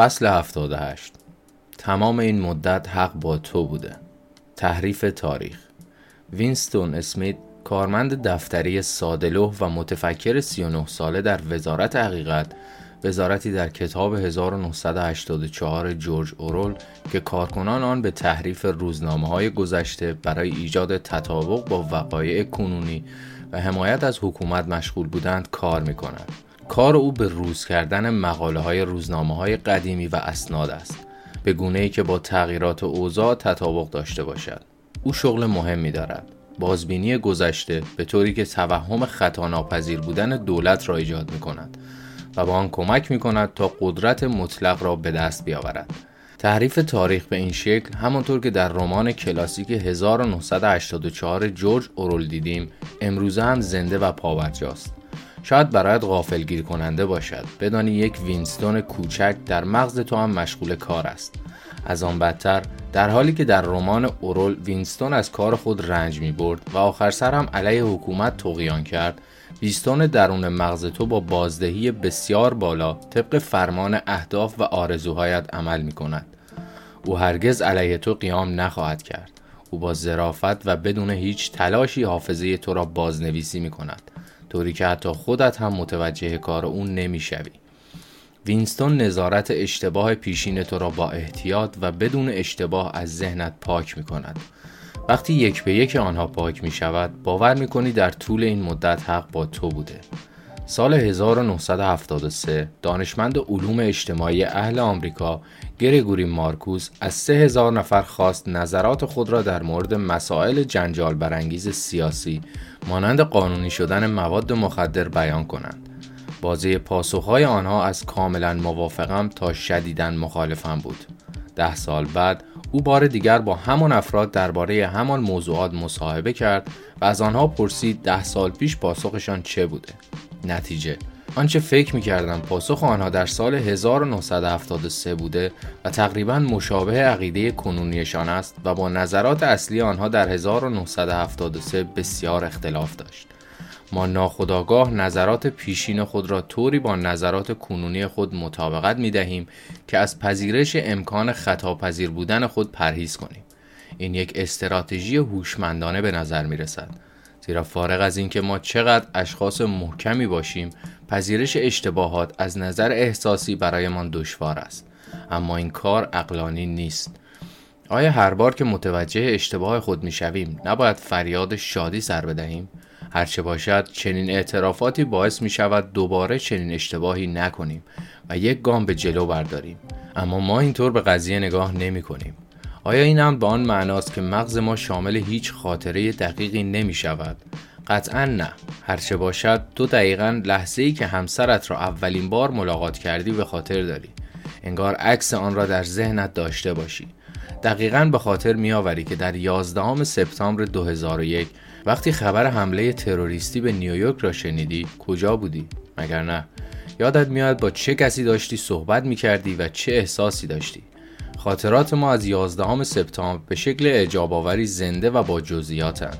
فصل 78 تمام این مدت حق با تو بوده. تحریف تاریخ. وینستون اسمیت کارمند دفتری سادلوه و متفکر 39 ساله در وزارت حقیقت وزارتی در کتاب 1984 جورج اورول که کارکنان آن به تحریف روزنامه های گذشته برای ایجاد تطابق با وقایع کنونی و حمایت از حکومت مشغول بودند کار می کند. کار او به روز کردن مقاله های روزنامه های قدیمی و اسناد است به گونه ای که با تغییرات اوضاع تطابق داشته باشد او شغل مهمی دارد بازبینی گذشته به طوری که توهم خطا ناپذیر بودن دولت را ایجاد می کند و با آن کمک می کند تا قدرت مطلق را به دست بیاورد. تحریف تاریخ به این شکل همانطور که در رمان کلاسیک 1984 جورج اورول دیدیم امروزه هم زنده و پاورجاست. شاید برایت غافلگیر کننده باشد. بدانی یک وینستون کوچک در مغز تو هم مشغول کار است. از آن بدتر در حالی که در رمان اورول وینستون از کار خود رنج می برد و آخر سر هم علیه حکومت توقیان کرد وینستون درون مغز تو با بازدهی بسیار بالا طبق فرمان اهداف و آرزوهایت عمل می کند او هرگز علیه تو قیام نخواهد کرد. او با ظرافت و بدون هیچ تلاشی حافظه تو را بازنویسی می کند طوری که حتی خودت هم متوجه کار اون نمی‌شوی وینستون نظارت اشتباه پیشین تو را با احتیاط و بدون اشتباه از ذهنت پاک می کند. وقتی یک به یک آنها پاک می شود باور می کنی در طول این مدت حق با تو بوده. سال 1973 دانشمند علوم اجتماعی اهل آمریکا گرگوری مارکوس از 3000 نفر خواست نظرات خود را در مورد مسائل جنجال برانگیز سیاسی مانند قانونی شدن مواد مخدر بیان کنند. بازی پاسخهای آنها از کاملا موافقم تا شدیدن مخالفم بود. ده سال بعد او بار دیگر با همان افراد درباره همان موضوعات مصاحبه کرد و از آنها پرسید ده سال پیش پاسخشان چه بوده. نتیجه آنچه فکر می کردم پاسخ آنها در سال 1973 بوده و تقریبا مشابه عقیده کنونیشان است و با نظرات اصلی آنها در 1973 بسیار اختلاف داشت. ما ناخداگاه نظرات پیشین خود را طوری با نظرات کنونی خود مطابقت می دهیم که از پذیرش امکان خطاپذیر بودن خود پرهیز کنیم. این یک استراتژی هوشمندانه به نظر می رسد. زیرا فارغ از اینکه ما چقدر اشخاص محکمی باشیم پذیرش اشتباهات از نظر احساسی برایمان دشوار است. اما این کار اقلانی نیست. آیا هر بار که متوجه اشتباه خود می‌شویم نباید فریاد شادی سر بدهیم؟ هرچه باشد چنین اعترافاتی باعث می شود دوباره چنین اشتباهی نکنیم و یک گام به جلو برداریم. اما ما اینطور به قضیه نگاه نمی کنیم آیا این هم به آن معناست که مغز ما شامل هیچ خاطره دقیقی نمی شود؟ قطعا نه. هرچه باشد تو دقیقا لحظه ای که همسرت را اولین بار ملاقات کردی به خاطر داری. انگار عکس آن را در ذهنت داشته باشی. دقیقا به خاطر میآوری که در 11 سپتامبر 2001 وقتی خبر حمله تروریستی به نیویورک را شنیدی کجا بودی؟ مگر نه؟ یادت میاد با چه کسی داشتی صحبت می کردی و چه احساسی داشتی؟ خاطرات ما از 11 سپتامبر به شکل اجاب آوری زنده و با جزئیاتند.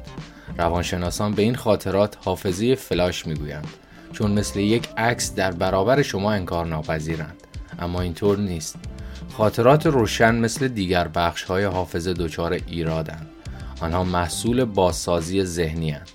روانشناسان به این خاطرات حافظه فلاش می‌گویند چون مثل یک عکس در برابر شما انکار ناپذیرند اما اینطور نیست خاطرات روشن مثل دیگر بخش های حافظه دچار ایرادند آنها محصول بازسازی ذهنی هند.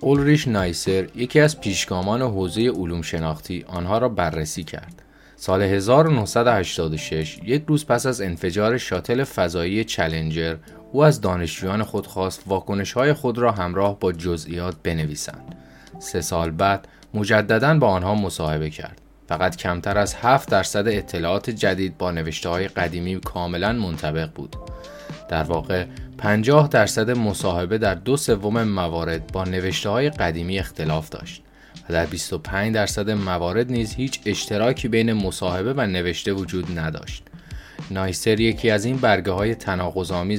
اولریش نایسر یکی از پیشگامان حوزه علوم شناختی آنها را بررسی کرد سال 1986 یک روز پس از انفجار شاتل فضایی چلنجر او از دانشجویان خود خواست واکنش های خود را همراه با جزئیات بنویسند. سه سال بعد مجددا با آنها مصاحبه کرد. فقط کمتر از 7 درصد اطلاعات جدید با نوشته های قدیمی کاملا منطبق بود. در واقع 50 درصد مصاحبه در دو سوم موارد با نوشته های قدیمی اختلاف داشت. در 25 درصد موارد نیز هیچ اشتراکی بین مصاحبه و نوشته وجود نداشت. نایسر یکی از این برگه های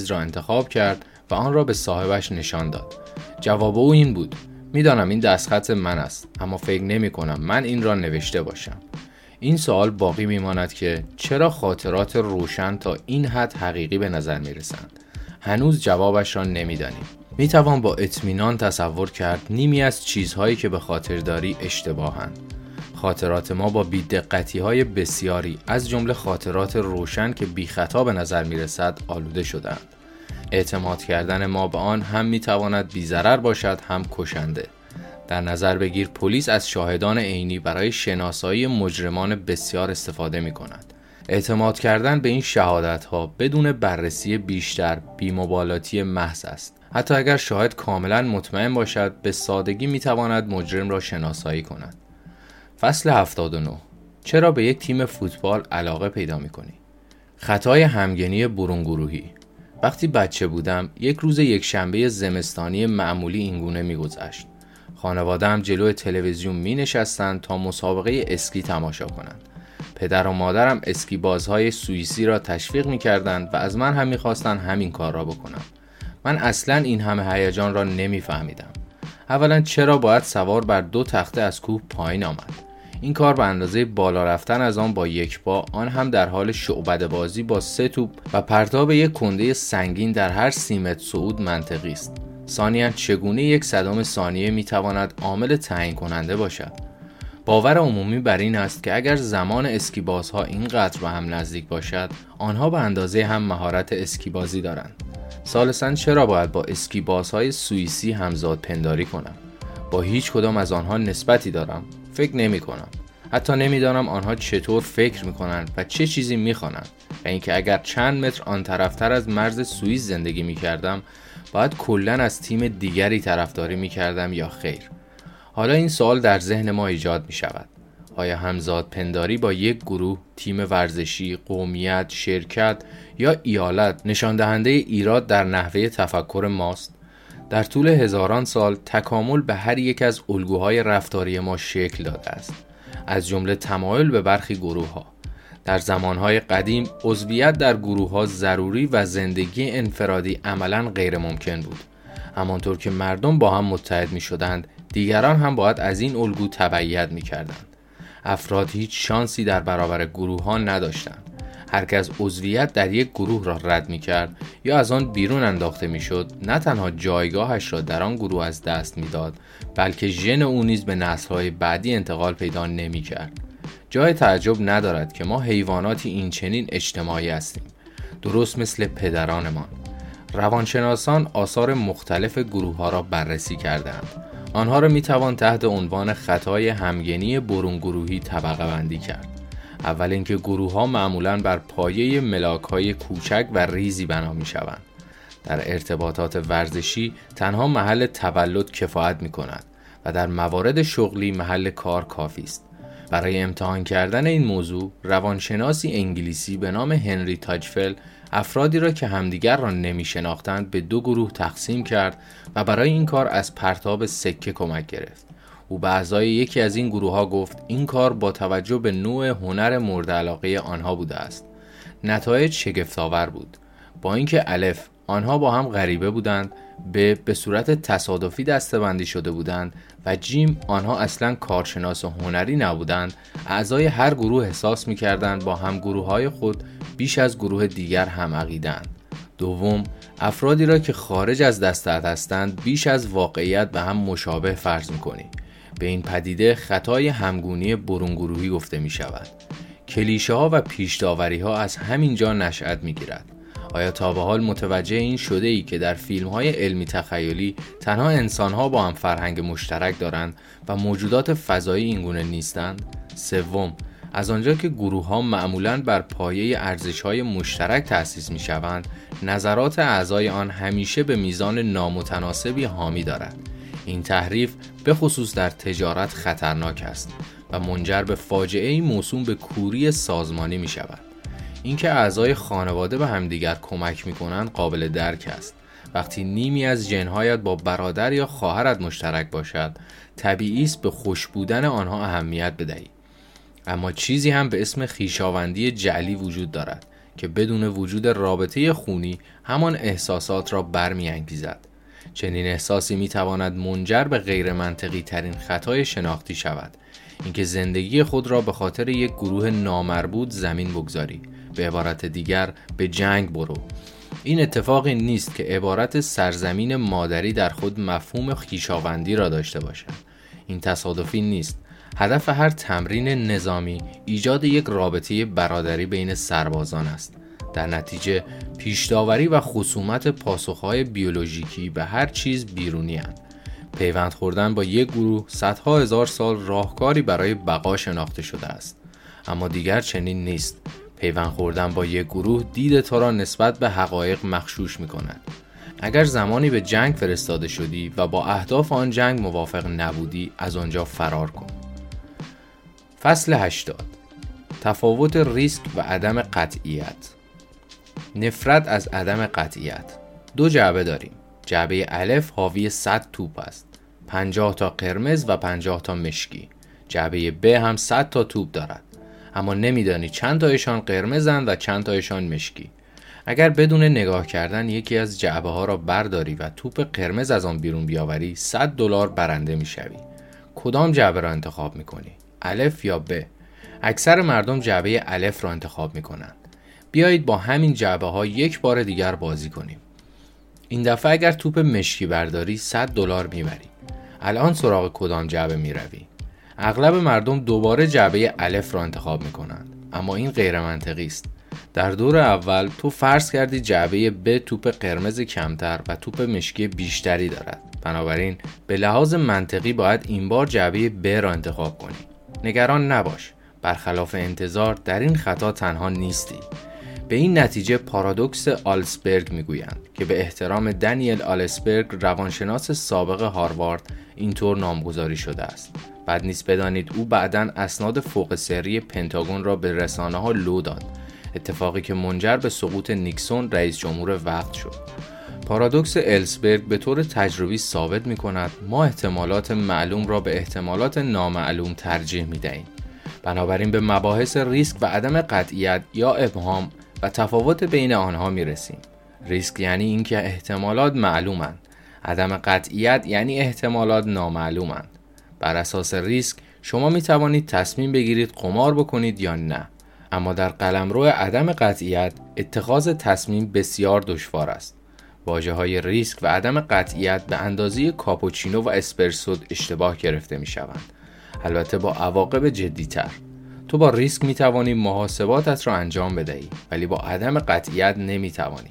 را انتخاب کرد و آن را به صاحبش نشان داد. جواب او این بود: می‌دانم این دستخط من است اما فکر نمی کنم من این را نوشته باشم. این سوال باقی میماند که چرا خاطرات روشن تا این حد حقیقی به نظر می رسند؟ هنوز جوابش را نمی‌دانیم. می توان با اطمینان تصور کرد نیمی از چیزهایی که به خاطر داری اشتباهند. خاطرات ما با بیدقتی های بسیاری از جمله خاطرات روشن که بی خطا به نظر می رسد آلوده شدند. اعتماد کردن ما به آن هم می تواند بیزرر باشد هم کشنده. در نظر بگیر پلیس از شاهدان عینی برای شناسایی مجرمان بسیار استفاده می کند. اعتماد کردن به این شهادت ها بدون بررسی بیشتر بیمبالاتی محض است. حتی اگر شاهد کاملا مطمئن باشد به سادگی می تواند مجرم را شناسایی کند. فصل 79 چرا به یک تیم فوتبال علاقه پیدا می کنی؟ خطای همگنی برونگروهی. وقتی بچه بودم یک روز یک شنبه زمستانی معمولی اینگونه میگذشت. خانوادم جلو تلویزیون می نشستند تا مسابقه اسکی تماشا کنند. پدر و مادرم اسکی بازهای سوئیسی را تشویق می کردند و از من هم می‌خواستند همین کار را بکنم من اصلا این همه هیجان را نمیفهمیدم. اولا چرا باید سوار بر دو تخته از کوه پایین آمد؟ این کار به اندازه بالا رفتن از آن با یک با آن هم در حال شعبده بازی با سه توپ و پرتاب یک کنده سنگین در هر سیمت صعود منطقی است. ثانیا چگونه یک صدام ثانیه می‌تواند عامل تعیین کننده باشد؟ باور عمومی بر این است که اگر زمان اسکیبازها اینقدر به هم نزدیک باشد آنها به اندازه هم مهارت اسکیبازی دارند. سالسن چرا باید با اسکیبازهای سوئیسی همزاد پنداری کنم؟ با هیچ کدام از آنها نسبتی دارم؟ فکر نمی کنم. حتی نمی‌دانم آنها چطور فکر می کنند و چه چیزی می خوانند. و اینکه اگر چند متر آن طرفتر از مرز سوئیس زندگی می کردم باید کلا از تیم دیگری طرفداری می کردم یا خیر. حالا این سوال در ذهن ما ایجاد می شود. آیا همزاد پنداری با یک گروه، تیم ورزشی، قومیت، شرکت یا ایالت نشان دهنده ایراد در نحوه تفکر ماست؟ در طول هزاران سال تکامل به هر یک از الگوهای رفتاری ما شکل داده است. از جمله تمایل به برخی گروه ها در زمانهای قدیم عضویت در گروه ها ضروری و زندگی انفرادی عملا غیر ممکن بود. همانطور که مردم با هم متحد می شدند دیگران هم باید از این الگو تبعیت می کردند افراد هیچ شانسی در برابر گروه ها نداشتند. هر کس عضویت در یک گروه را رد می کرد یا از آن بیرون انداخته می شد نه تنها جایگاهش را در آن گروه از دست می‌داد بلکه ژن او نیز به نسلهای بعدی انتقال پیدا نمی کرد جای تعجب ندارد که ما حیواناتی این چنین اجتماعی هستیم. درست مثل پدرانمان. روانشناسان آثار مختلف گروه ها را بررسی کردند آنها را می توان تحت عنوان خطای همگنی برون گروهی طبقه بندی کرد اول اینکه گروه ها معمولا بر پایه ملاک های کوچک و ریزی بنا می شوند. در ارتباطات ورزشی تنها محل تولد کفایت می کند و در موارد شغلی محل کار کافی است. برای امتحان کردن این موضوع روانشناسی انگلیسی به نام هنری تاجفل افرادی را که همدیگر را نمی شناختند به دو گروه تقسیم کرد و برای این کار از پرتاب سکه کمک گرفت. او به اعضای یکی از این گروه ها گفت این کار با توجه به نوع هنر مورد علاقه آنها بوده است نتایج شگفتآور بود با اینکه الف آنها با هم غریبه بودند به به صورت تصادفی دستبندی شده بودند و جیم آنها اصلا کارشناس هنری نبودند اعضای هر گروه احساس می کردند با هم گروه های خود بیش از گروه دیگر هم عقیدند دوم افرادی را که خارج از دستت هستند بیش از واقعیت به هم مشابه فرض می کنی به این پدیده خطای همگونی برونگروهی گفته می شود. کلیشه ها و پیش ها از همین جا نشأت می گیرد. آیا تا به حال متوجه این شده ای که در فیلم های علمی تخیلی تنها انسان ها با هم فرهنگ مشترک دارند و موجودات فضایی اینگونه نیستند؟ سوم از آنجا که گروه ها معمولا بر پایه ارزش های مشترک تأسیس می شوند نظرات اعضای آن همیشه به میزان نامتناسبی حامی دارد این تحریف به خصوص در تجارت خطرناک است و منجر به فاجعه موسوم به کوری سازمانی می شود. اینکه اعضای خانواده به همدیگر کمک می کنند قابل درک است. وقتی نیمی از جنهایت با برادر یا خواهرت مشترک باشد طبیعی است به خوش بودن آنها اهمیت بدهی. اما چیزی هم به اسم خیشاوندی جعلی وجود دارد که بدون وجود رابطه خونی همان احساسات را برمیانگیزد. چنین احساسی می تواند منجر به غیر منطقی ترین خطای شناختی شود. اینکه زندگی خود را به خاطر یک گروه نامربوط زمین بگذاری. به عبارت دیگر به جنگ برو. این اتفاقی نیست که عبارت سرزمین مادری در خود مفهوم خیشاوندی را داشته باشد. این تصادفی نیست. هدف هر تمرین نظامی ایجاد یک رابطه برادری بین سربازان است. در نتیجه پیشداوری و خصومت پاسخهای بیولوژیکی به هر چیز بیرونی هست. پیوند خوردن با یک گروه صدها هزار سال راهکاری برای بقا شناخته شده است. اما دیگر چنین نیست. پیوند خوردن با یک گروه دید تو را نسبت به حقایق مخشوش می کند اگر زمانی به جنگ فرستاده شدی و با اهداف آن جنگ موافق نبودی از آنجا فرار کن. فصل 80 تفاوت ریسک و عدم قطعیت. نفرت از عدم قطعیت. دو جعبه داریم. جعبه الف حاوی 100 توپ است. 50 تا قرمز و 50 تا مشکی. جعبه ب هم 100 تا توپ دارد. اما نمیدانی چند تایشان قرمزند و چند تایشان مشکی. اگر بدون نگاه کردن یکی از جعبه ها را برداری و توپ قرمز از آن بیرون بیاوری 100 دلار برنده می‌شوی. کدام جعبه را انتخاب می‌کنی؟ الف یا ب؟ اکثر مردم جعبه الف را انتخاب می‌کنند بیایید با همین جعبه ها یک بار دیگر بازی کنیم. این دفعه اگر توپ مشکی برداری 100 دلار می‌بری. الان سراغ کدام جعبه می‌روی؟ اغلب مردم دوباره جعبه الف را انتخاب می‌کنند. اما این غیر منطقی است. در دور اول تو فرض کردی جعبه ب توپ قرمز کمتر و توپ مشکی بیشتری دارد. بنابراین به لحاظ منطقی باید این بار جعبه ب را انتخاب کنی. نگران نباش. برخلاف انتظار در این خطا تنها نیستی. به این نتیجه پارادوکس آلسبرگ می‌گویند که به احترام دنیل آلسبرگ روانشناس سابق هاروارد اینطور نامگذاری شده است. بعد نیست بدانید او بعدا اسناد فوق سری پنتاگون را به رسانه ها لو داد اتفاقی که منجر به سقوط نیکسون رئیس جمهور وقت شد پارادوکس السبرگ به طور تجربی ثابت می کند ما احتمالات معلوم را به احتمالات نامعلوم ترجیح می دهیم. بنابراین به مباحث ریسک و عدم قطعیت یا ابهام و تفاوت بین آنها می رسیم. ریسک یعنی اینکه احتمالات معلومند. عدم قطعیت یعنی احتمالات نامعلومند. بر اساس ریسک شما می توانید تصمیم بگیرید قمار بکنید یا نه. اما در قلمرو عدم قطعیت اتخاذ تصمیم بسیار دشوار است. واجه های ریسک و عدم قطعیت به اندازه کاپوچینو و اسپرسود اشتباه گرفته می شوند. البته با عواقب جدیتر. تو با ریسک می توانی محاسباتت را انجام بدهی ولی با عدم قطعیت نمی توانی.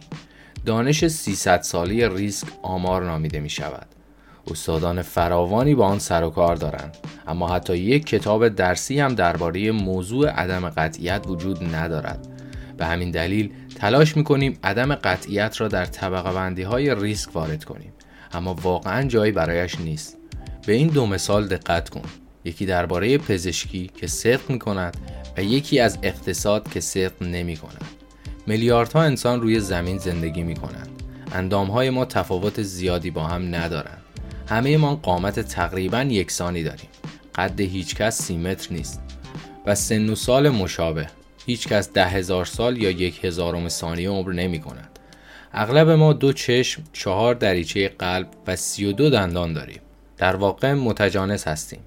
دانش 300 سالی ریسک آمار نامیده می شود. استادان فراوانی با آن سر و کار دارند. اما حتی یک کتاب درسی هم درباره موضوع عدم قطعیت وجود ندارد. به همین دلیل تلاش می‌کنیم عدم قطعیت را در طبقه بندی های ریسک وارد کنیم. اما واقعا جایی برایش نیست. به این دو مثال دقت کن. یکی درباره پزشکی که صدق می کند و یکی از اقتصاد که صدق نمی کند میلیاردها انسان روی زمین زندگی می کنند اندام ما تفاوت زیادی با هم ندارند. همه ما قامت تقریبا یکسانی داریم. قد هیچکس سی متر نیست. و سن و سال مشابه هیچکس ده هزار سال یا یک هزارم ثانیه عمر نمی کند. اغلب ما دو چشم، چهار دریچه قلب و سی و دو دندان داریم. در واقع متجانس هستیم.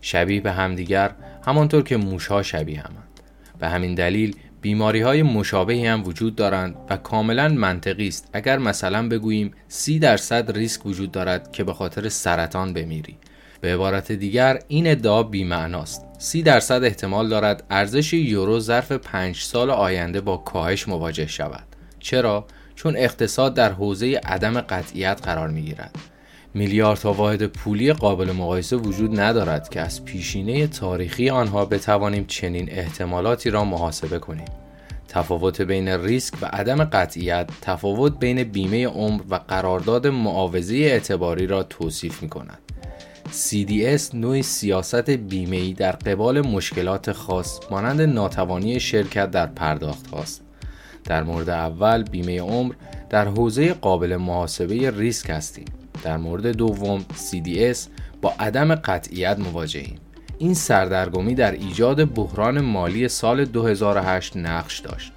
شبیه به همدیگر همانطور که موشها شبیه همند. به همین دلیل بیماری های مشابهی هم وجود دارند و کاملا منطقی است. اگر مثلا بگوییم سی درصد ریسک وجود دارد که به خاطر سرطان بمیری. به عبارت دیگر این ادعا بیمعناست سی درصد احتمال دارد ارزش یورو ظرف پنج سال آینده با کاهش مواجه شود. چرا؟ چون اقتصاد در حوزه عدم قطعیت قرار می گیرد میلیاردها واحد پولی قابل مقایسه وجود ندارد که از پیشینه تاریخی آنها بتوانیم چنین احتمالاتی را محاسبه کنیم. تفاوت بین ریسک و عدم قطعیت تفاوت بین بیمه عمر و قرارداد معاوضه اعتباری را توصیف می کند. CDS نوعی سیاست بیمه‌ای در قبال مشکلات خاص مانند ناتوانی شرکت در پرداخت هاست. در مورد اول بیمه عمر در حوزه قابل محاسبه ریسک هستیم. در مورد دوم CDS با عدم قطعیت مواجهیم. این سردرگمی در ایجاد بحران مالی سال 2008 نقش داشت.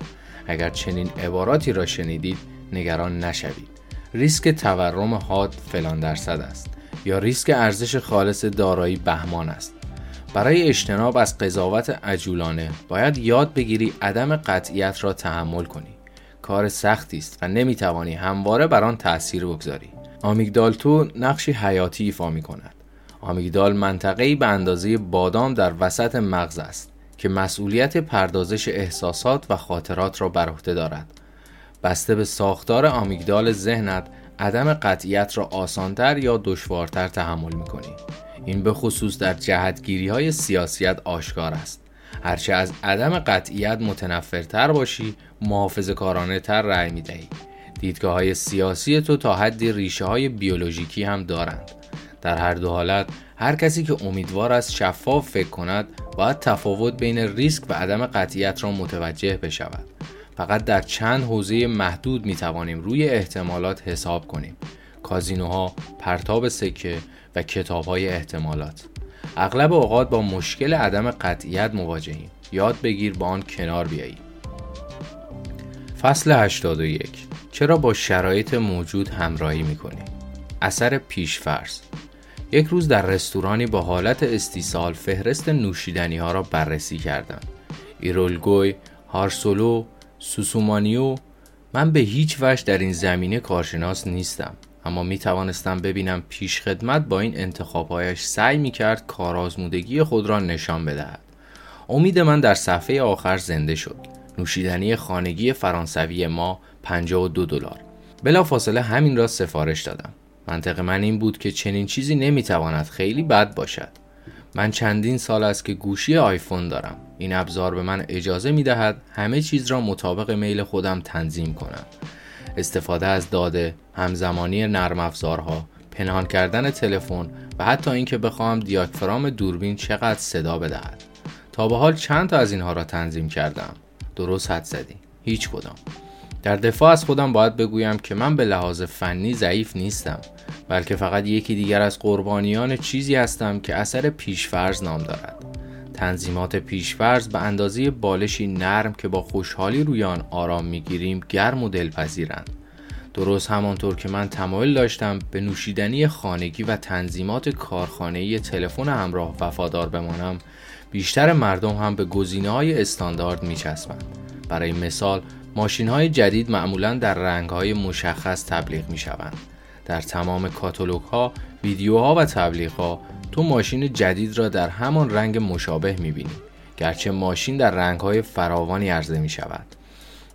اگر چنین عباراتی را شنیدید نگران نشوید. ریسک تورم حاد فلان درصد است یا ریسک ارزش خالص دارایی بهمان است. برای اجتناب از قضاوت عجولانه باید یاد بگیری عدم قطعیت را تحمل کنی. کار سختی است و نمی‌توانی همواره بر آن تأثیر بگذاری. آمیگدال تو نقشی حیاتی ایفا می کند. آمیگدال منطقه‌ای به اندازه بادام در وسط مغز است که مسئولیت پردازش احساسات و خاطرات را بر عهده دارد. بسته به ساختار آمیگدال ذهنت عدم قطعیت را آسانتر یا دشوارتر تحمل می‌کنی. این به خصوص در جهتگیری های سیاسیت آشکار است. هرچه از عدم قطعیت متنفرتر باشی محافظ کارانه تر رأی می دهی. دیدگاه های سیاسی تو تا حدی ریشه های بیولوژیکی هم دارند. در هر دو حالت هر کسی که امیدوار است شفاف فکر کند باید تفاوت بین ریسک و عدم قطعیت را متوجه بشود. فقط در چند حوزه محدود می توانیم روی احتمالات حساب کنیم. کازینوها، پرتاب سکه و کتاب های احتمالات. اغلب اوقات با مشکل عدم قطعیت مواجهیم. یاد بگیر با آن کنار بیایی. فصل 81 چرا با شرایط موجود همراهی می‌کنی؟ اثر پیشفرض یک روز در رستورانی با حالت استیصال فهرست نوشیدنی ها را بررسی کردم. ایرولگوی، هارسولو، سوسومانیو من به هیچ وجه در این زمینه کارشناس نیستم اما می توانستم ببینم پیش خدمت با این انتخابهایش سعی می کرد کارآزمودگی خود را نشان بدهد. امید من در صفحه آخر زنده شد. نوشیدنی خانگی فرانسوی ما 52 دلار. بلافاصله همین را سفارش دادم. منطق من این بود که چنین چیزی نمی‌تواند خیلی بد باشد. من چندین سال است که گوشی آیفون دارم. این ابزار به من اجازه می دهد همه چیز را مطابق میل خودم تنظیم کنم. استفاده از داده، همزمانی نرم افزارها، پنهان کردن تلفن و حتی اینکه بخواهم دیاکفرام دوربین چقدر صدا بدهد. تا به حال چند تا از اینها را تنظیم کردم. درست حد زدی. هیچ کدام. در دفاع از خودم باید بگویم که من به لحاظ فنی ضعیف نیستم بلکه فقط یکی دیگر از قربانیان چیزی هستم که اثر پیشفرز نام دارد تنظیمات پیشفرز به اندازه بالشی نرم که با خوشحالی روی آن آرام می‌گیریم گرم و دلپذیرند درست همانطور که من تمایل داشتم به نوشیدنی خانگی و تنظیمات کارخانه‌ای تلفن همراه وفادار بمانم بیشتر مردم هم به گزینه های استاندارد میچسبند برای مثال ماشین های جدید معمولا در رنگ های مشخص تبلیغ می شوند. در تمام کاتالوگ ها، ویدیوها و تبلیغ ها تو ماشین جدید را در همان رنگ مشابه می بینی. گرچه ماشین در رنگ های فراوانی عرضه می شود.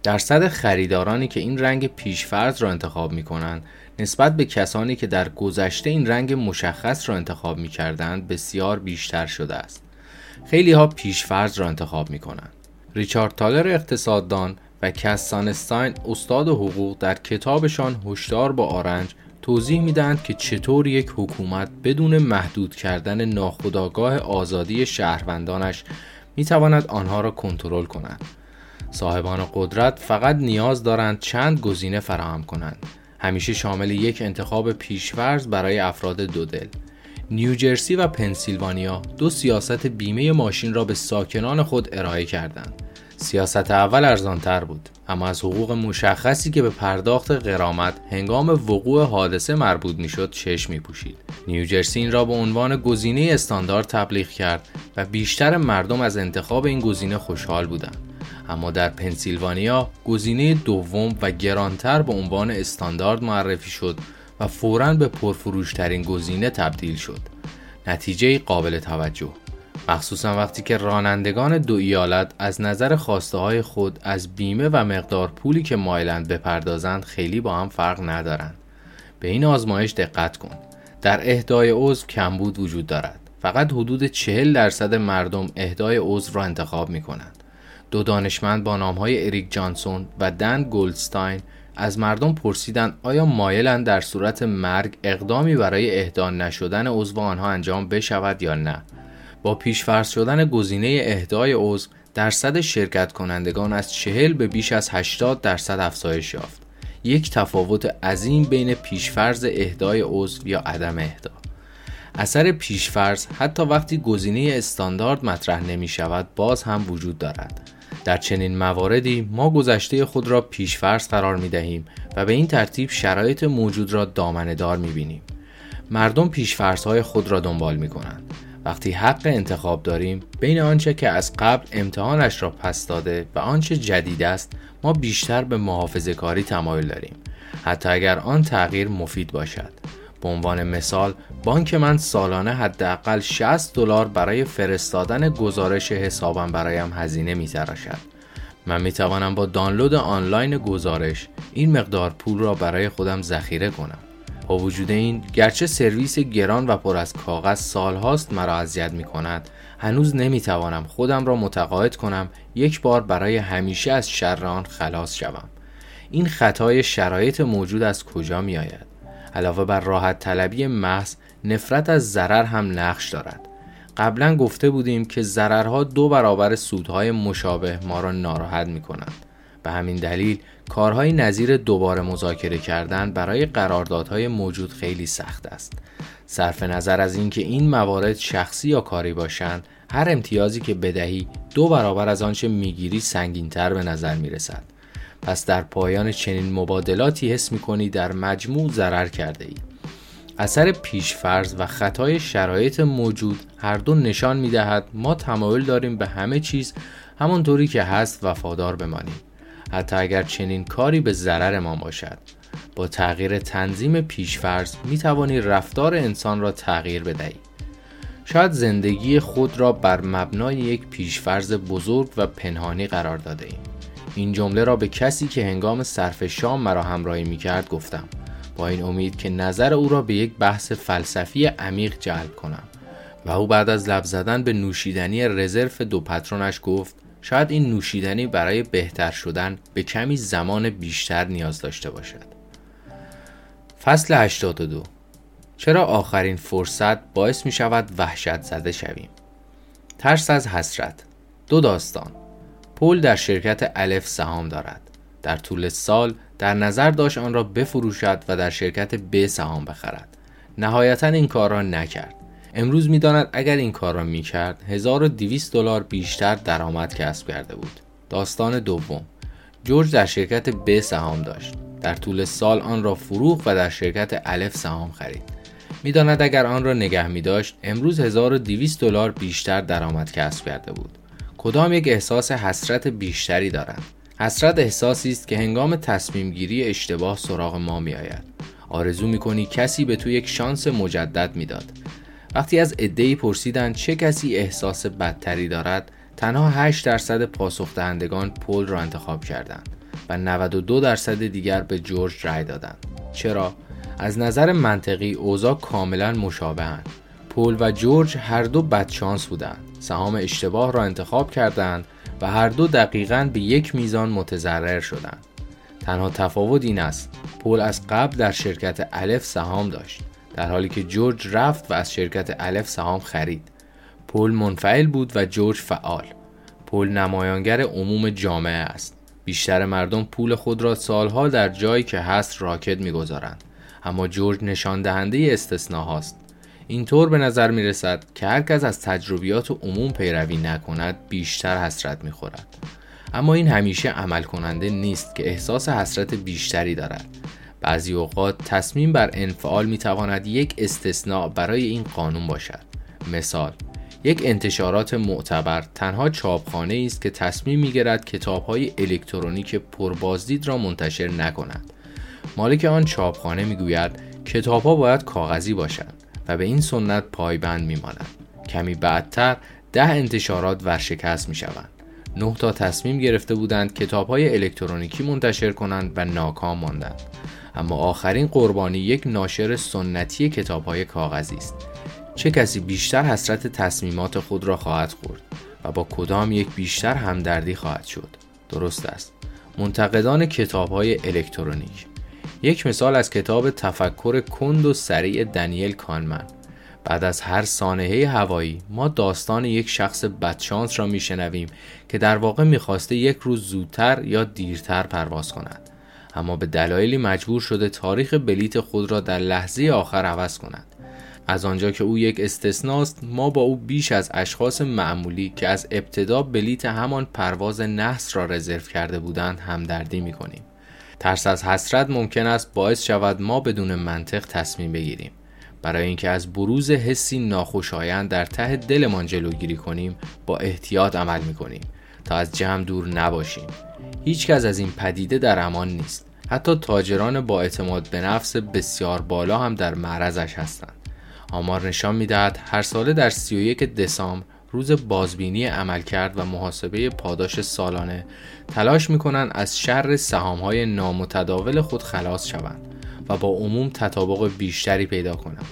درصد خریدارانی که این رنگ پیشفرض را انتخاب می کنند نسبت به کسانی که در گذشته این رنگ مشخص را انتخاب می کردند بسیار بیشتر شده است. خیلی ها پیشفرض را انتخاب می کنند. ریچارد تالر اقتصاددان و کسانستاین استاد حقوق در کتابشان هشدار با آرنج توضیح می‌دهند که چطور یک حکومت بدون محدود کردن ناخودآگاه آزادی شهروندانش می‌تواند آنها را کنترل کند. صاحبان قدرت فقط نیاز دارند چند گزینه فراهم کنند. همیشه شامل یک انتخاب پیشورز برای افراد دودل. نیوجرسی و پنسیلوانیا دو سیاست بیمه ماشین را به ساکنان خود ارائه کردند. سیاست اول ارزانتر بود اما از حقوق مشخصی که به پرداخت قرامت هنگام وقوع حادثه مربوط می‌شد چشم می پوشید. نیوجرسی این را به عنوان گزینه استاندارد تبلیغ کرد و بیشتر مردم از انتخاب این گزینه خوشحال بودند. اما در پنسیلوانیا گزینه دوم و گرانتر به عنوان استاندارد معرفی شد و فوراً به پرفروشترین گزینه تبدیل شد. نتیجه قابل توجه مخصوصا وقتی که رانندگان دو ایالت از نظر خواسته های خود از بیمه و مقدار پولی که مایلند بپردازند خیلی با هم فرق ندارند. به این آزمایش دقت کن. در اهدای عضو کمبود وجود دارد. فقط حدود 40 درصد مردم اهدای عضو را انتخاب می کنند. دو دانشمند با نام های اریک جانسون و دن گولدستاین از مردم پرسیدند آیا مایلند در صورت مرگ اقدامی برای اهدا نشدن عضو آنها انجام بشود یا نه با پیشفرض شدن گزینه اهدای عضو درصد شرکت کنندگان از 40 به بیش از 80 درصد افزایش یافت. یک تفاوت عظیم بین پیشفرض اهدای عضو یا عدم اهدا. اثر پیشفرض حتی وقتی گزینه استاندارد مطرح نمی شود باز هم وجود دارد. در چنین مواردی ما گذشته خود را پیشفرض قرار می دهیم و به این ترتیب شرایط موجود را دامنه می بینیم. مردم پیشفرض خود را دنبال می کنند. وقتی حق انتخاب داریم بین آنچه که از قبل امتحانش را پس داده و آنچه جدید است ما بیشتر به محافظه کاری تمایل داریم حتی اگر آن تغییر مفید باشد به عنوان مثال بانک من سالانه حداقل 60 دلار برای فرستادن گزارش حسابم برایم هزینه میتراشد. من می توانم با دانلود آنلاین گزارش این مقدار پول را برای خودم ذخیره کنم. با وجود این گرچه سرویس گران و پر از کاغذ سالهاست مرا اذیت می کند هنوز نمی توانم خودم را متقاعد کنم یک بار برای همیشه از شر آن خلاص شوم. این خطای شرایط موجود از کجا می آید علاوه بر راحت طلبی محض نفرت از ضرر هم نقش دارد. قبلا گفته بودیم که ضررها دو برابر سودهای مشابه ما را ناراحت می کنند به همین دلیل کارهای نظیر دوباره مذاکره کردن برای قراردادهای موجود خیلی سخت است. صرف نظر از اینکه این موارد شخصی یا کاری باشند هر امتیازی که بدهی دو برابر از آنچه می‌گیری سنگینتر به نظر می رسد پس در پایان چنین مبادلاتی حس می کنی در مجموع ضرر کرده ای. اثر پیشفرض و خطای شرایط موجود هر دو نشان می دهد ما تمایل داریم به همه چیز همانطوری که هست وفادار بمانیم. حتی اگر چنین کاری به ضرر ما باشد. با تغییر تنظیم پیشفرض می توانی رفتار انسان را تغییر بدهی. شاید زندگی خود را بر مبنای یک پیشفرض بزرگ و پنهانی قرار داده ایم. این جمله را به کسی که هنگام صرف شام مرا همراهی می کرد گفتم. این امید که نظر او را به یک بحث فلسفی عمیق جلب کنم. و او بعد از لب زدن به نوشیدنی رزرف دو پترونش گفت شاید این نوشیدنی برای بهتر شدن به کمی زمان بیشتر نیاز داشته باشد. فصل 82 چرا آخرین فرصت باعث می شود وحشت زده شویم؟ ترس از حسرت. دو داستان. پول در شرکت الف سهام دارد. در طول سال در نظر داشت آن را بفروشد و در شرکت ب سهام بخرد. نهایتا این کار را نکرد. امروز می‌داند اگر این کار را می‌کرد 1200 دلار بیشتر درآمد کسب کرده بود. داستان دوم. جورج در شرکت ب سهام داشت. در طول سال آن را فروخت و در شرکت الف سهام خرید. می‌داند اگر آن را نگه می داشت امروز 1200 دلار بیشتر درآمد کسب کرده بود. کدام یک احساس حسرت بیشتری دارند حسرت احساسی است که هنگام تصمیم گیری اشتباه سراغ ما می آید آرزو می کنی کسی به تو یک شانس مجدد می‌داد. وقتی از عدهای پرسیدند چه کسی احساس بدتری دارد تنها 8 درصد پاسخ دهندگان پل را انتخاب کردند و 92 درصد دیگر به جورج رای دادند. چرا؟ از نظر منطقی اوضاع کاملا مشابهند پول و جورج هر دو بدشانس بودند. سهام اشتباه را انتخاب کردند و هر دو دقیقا به یک میزان متضرر شدند. تنها تفاوت این است پول از قبل در شرکت الف سهام داشت در حالی که جورج رفت و از شرکت الف سهام خرید. پول منفعل بود و جورج فعال. پول نمایانگر عموم جامعه است. بیشتر مردم پول خود را سالها در جایی که هست راکت می‌گذارند. اما جورج نشان دهنده استثناهاست. اینطور به نظر می رسد که هر کس از تجربیات عموم پیروی نکند بیشتر حسرت می خورد. اما این همیشه عمل کننده نیست که احساس حسرت بیشتری دارد. بعضی اوقات تصمیم بر انفعال می تواند یک استثناء برای این قانون باشد. مثال یک انتشارات معتبر تنها چاپخانه است که تصمیم می گیرد کتاب های الکترونیک پربازدید را منتشر نکند. مالک آن چاپخانه می گوید کتاب ها باید کاغذی باشند. به این سنت پایبند میمانند کمی بعدتر ده انتشارات ورشکست می شوند. نه تا تصمیم گرفته بودند کتاب های الکترونیکی منتشر کنند و ناکام ماندند. اما آخرین قربانی یک ناشر سنتی کتاب های کاغذی است. چه کسی بیشتر حسرت تصمیمات خود را خواهد خورد و با کدام یک بیشتر همدردی خواهد شد؟ درست است. منتقدان کتاب های الکترونیک یک مثال از کتاب تفکر کند و سریع دنیل کانمن. بعد از هر سانحه هوایی ما داستان یک شخص بدشانس را میشنویم که در واقع می‌خواسته یک روز زودتر یا دیرتر پرواز کند. اما به دلایلی مجبور شده تاریخ بلیت خود را در لحظه آخر عوض کند. از آنجا که او یک استثناست ما با او بیش از اشخاص معمولی که از ابتدا بلیت همان پرواز نحس را رزرو کرده بودند همدردی می‌کنیم. ترس از حسرت ممکن است باعث شود ما بدون منطق تصمیم بگیریم. برای اینکه از بروز حسی ناخوشایند در ته دلمان جلوگیری کنیم با احتیاط عمل می کنیم تا از جمع دور نباشیم. هیچ کس از این پدیده در امان نیست. حتی تاجران با اعتماد به نفس بسیار بالا هم در معرضش هستند. آمار نشان می‌دهد هر ساله در 31 دسامبر روز بازبینی عملکرد و محاسبه پاداش سالانه. تلاش می‌کنند از شر های نامتداول خود خلاص شوند و با عموم تطابق بیشتری پیدا کنند.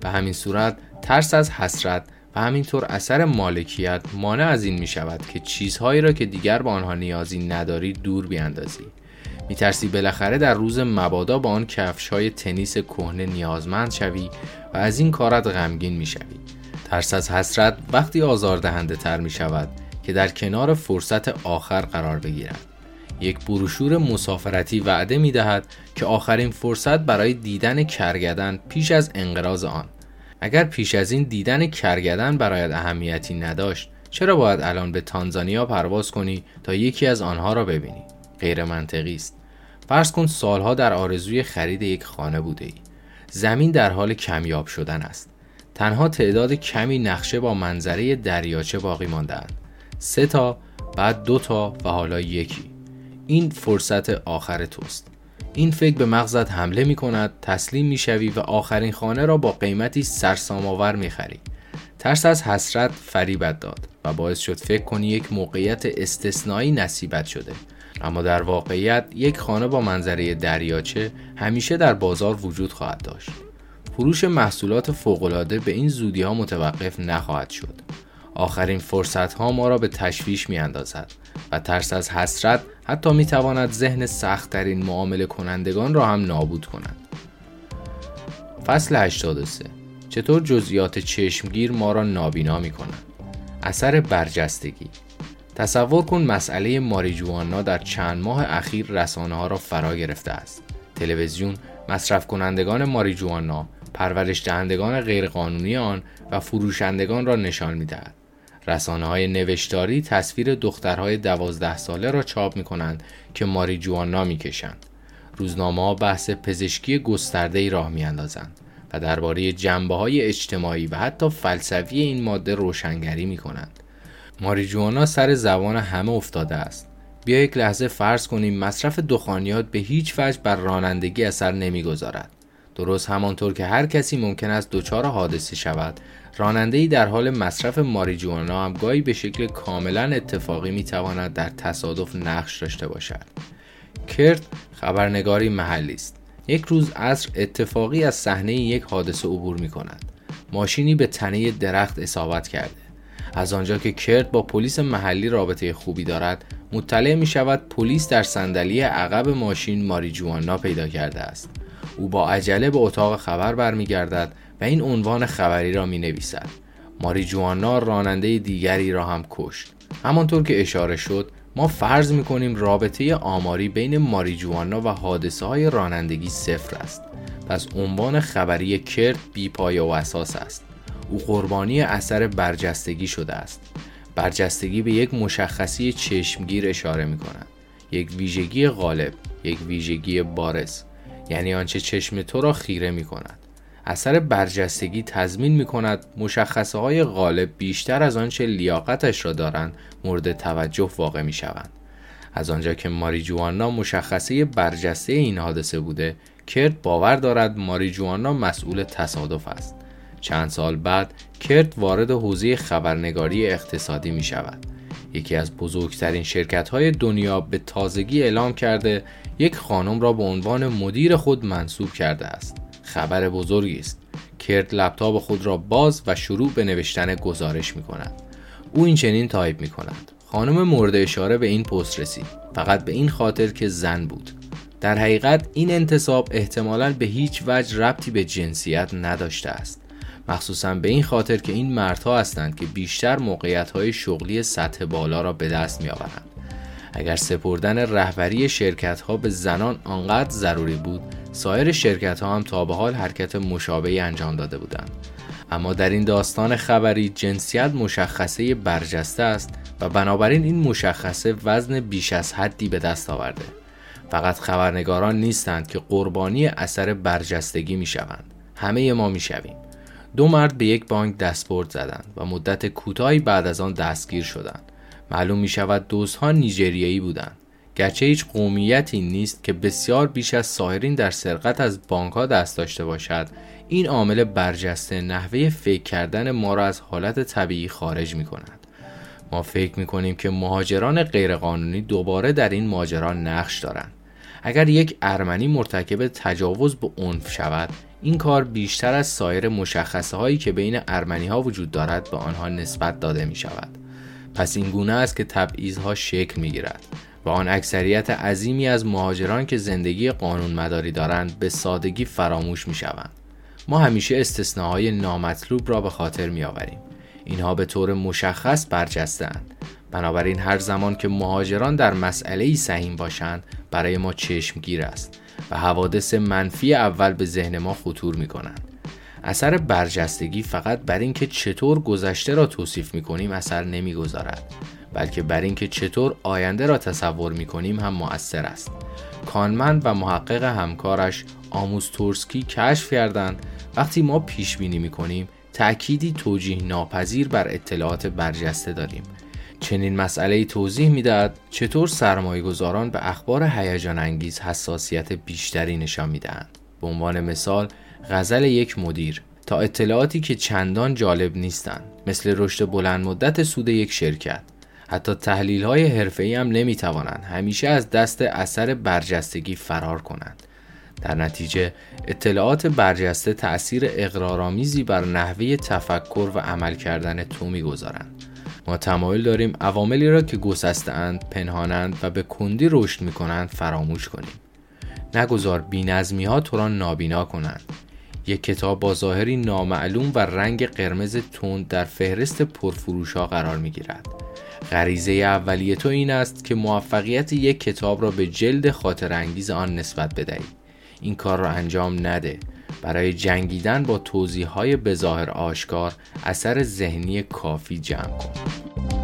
به همین صورت ترس از حسرت و همینطور اثر مالکیت مانع از این می شود که چیزهایی را که دیگر به آنها نیازی نداری دور بیاندازی. میترسی بالاخره در روز مبادا با آن کفش های تنیس کهنه نیازمند شوی و از این کارت غمگین می‌شوی. ترس از حسرت وقتی آزاردهنده تر می شود که در کنار فرصت آخر قرار بگیرد. یک بروشور مسافرتی وعده می دهد که آخرین فرصت برای دیدن کرگدن پیش از انقراض آن. اگر پیش از این دیدن کرگدن برایت اهمیتی نداشت چرا باید الان به تانزانیا پرواز کنی تا یکی از آنها را ببینی؟ غیر منطقی است. فرض کن سالها در آرزوی خرید یک خانه بوده ای. زمین در حال کمیاب شدن است. تنها تعداد کمی نقشه با منظره دریاچه باقی ماندهاند. سه تا بعد دو تا و حالا یکی. این فرصت آخر توست. این فکر به مغزت حمله می کند تسلیم می شوی و آخرین خانه را با قیمتی سرسام آور می خری. ترس از حسرت فریبت داد و باعث شد فکر کنی یک موقعیت استثنایی نصیبت شده. اما در واقعیت یک خانه با منظره دریاچه همیشه در بازار وجود خواهد داشت. فروش محصولات فوقالعاده به این زودی ها متوقف نخواهد شد آخرین فرصت ها ما را به تشویش می اندازد و ترس از حسرت حتی می تواند ذهن سختترین معامله کنندگان را هم نابود کند. فصل 83 چطور جزئیات چشمگیر ما را نابینا می کند؟ اثر برجستگی تصور کن مسئله ماریجوانا در چند ماه اخیر رسانه ها را فرا گرفته است. تلویزیون مصرف کنندگان ماریجوانا، پرورش دهندگان غیرقانونی آن و فروشندگان را نشان می دهد. رسانه های نوشتاری تصویر دخترهای دوازده ساله را چاپ می کنند که ماریجوانا می کشند. روزنامه ها بحث پزشکی گسترده ای راه می اندازند و درباره جنبه های اجتماعی و حتی فلسفی این ماده روشنگری می کنند. ماریجوانا سر زبان همه افتاده است. بیا یک لحظه فرض کنیم مصرف دخانیات به هیچ وجه بر رانندگی اثر نمی‌گذارد. درست همانطور که هر کسی ممکن است دچار حادثه شود. راننده در حال مصرف ماریجوانا هم گاهی به شکل کاملا اتفاقی می‌تواند در تصادف نقش داشته باشد. کرد خبرنگاری محلی است. یک روز عصر اتفاقی از صحنه یک حادثه عبور می کند ماشینی به تنه درخت اصابت کرده. از آنجا که کرد با پلیس محلی رابطه خوبی دارد مطلع می شود پلیس در صندلی عقب ماشین ماریجوانا پیدا کرده است. او با عجله به اتاق خبر برمیگردد و این عنوان خبری را می نویسد ماریجوانا راننده دیگری را هم کشت. همانطور که اشاره شد ما فرض می کنیم رابطه آماری بین ماریجوانا و حادثه های رانندگی صفر است. پس عنوان خبری کرد بی پایه و اساس است. او قربانی اثر برجستگی شده است. برجستگی به یک مشخصی چشمگیر اشاره می کند یک ویژگی غالب یک ویژگی بارز. یعنی آنچه چشم تو را خیره می کند. اثر برجستگی تضمین می کند مشخصه های غالب بیشتر از آنچه لیاقتش را دارند مورد توجه واقع می شوند. از آنجا که ماریجوانا مشخصه برجسته این حادثه بوده کرد باور دارد ماریجوانا مسئول تصادف است. چند سال بعد کرد وارد حوزه خبرنگاری اقتصادی می شود. یکی از بزرگترین شرکت های دنیا به تازگی اعلام کرده یک خانم را به عنوان مدیر خود منصوب کرده است. خبر بزرگی است کرد لپتاپ خود را باز و شروع به نوشتن گزارش می کند. او این چنین تایپ می کند. خانم مورد اشاره به این پست رسید. فقط به این خاطر که زن بود. در حقیقت این انتصاب احتمالا به هیچ وجه ربطی به جنسیت نداشته است. مخصوصا به این خاطر که این مردها هستند که بیشتر موقعیت های شغلی سطح بالا را به دست می آورند. اگر سپردن رهبری شرکت ها به زنان آنقدر ضروری بود سایر شرکت ها هم تا به حال حرکت مشابهی انجام داده بودند. اما در این داستان خبری جنسیت مشخصه برجسته است و بنابراین این مشخصه وزن بیش از حدی به دست آورده. فقط خبرنگاران نیستند که قربانی اثر برجستگی می شوند همه ما می شویم دو مرد به یک بانک دستبرد زدند و مدت کوتاهی بعد از آن دستگیر شدند. معلوم می شود دوستها نیجریایی بودند. گرچه هیچ قومیتی نیست که بسیار بیش از سایرین در سرقت از بانک دست داشته باشد. این عامل برجسته نحوه فکر کردن ما را از حالت طبیعی خارج می کند ما فکر می کنیم که مهاجران غیرقانونی دوباره در این ماجرا نقش دارند. اگر یک ارمنی مرتکب تجاوز به عنف شود این کار بیشتر از سایر مشخصه هایی که بین ارمنی ها وجود دارد به آنها نسبت داده می شود پس این گونه است که تبعیض ها شکل می گیرد و آن اکثریت عظیمی از مهاجران که زندگی قانون مداری دارند به سادگی فراموش می شوند. ما همیشه استثناهای نامطلوب را به خاطر می آوریم. اینها به طور مشخص برجستند. بنابراین هر زمان که مهاجران در مسئله ای سهیم باشند برای ما چشمگیر است و حوادث منفی اول به ذهن ما خطور می کنند. اثر برجستگی فقط بر اینکه چطور گذشته را توصیف می کنیم اثر نمی گذارد بلکه بر اینکه چطور آینده را تصور می کنیم هم مؤثر است. کانمند و محقق همکارش آموز تورسکی کشف کردند وقتی ما پیش بینی می کنیم تأکیدی توجیه ناپذیر بر اطلاعات برجسته داریم چنین مسئله توضیح می‌دهد چطور سرمایه گذاران به اخبار هیجان انگیز حساسیت بیشتری نشان می‌دهند. به عنوان مثال غزل یک مدیر تا اطلاعاتی که چندان جالب نیستند مثل رشد بلند مدت سود یک شرکت. حتی تحلیل های حرفه‌ای هم نمی‌توانند همیشه از دست اثر برجستگی فرار کنند. در نتیجه اطلاعات برجسته تأثیر اقرارآمیزی بر نحوه تفکر و عمل کردن تو می‌گذارند. ما تمایل داریم عواملی را که گسستهاند پنهانند و به کندی رشد می‌کنند فراموش کنیم. نگذار بینظمی ها تو را نابینا کنند. یک کتاب با ظاهری نامعلوم و رنگ قرمز تند در فهرست پرفروش ها قرار می گیرد. غریزه اولیه تو این است که موفقیت یک کتاب را به جلد خاطر انگیز آن نسبت بدهی. این کار را انجام نده. برای جنگیدن با توضیح های بظاهر آشکار اثر ذهنی کافی جمع کن.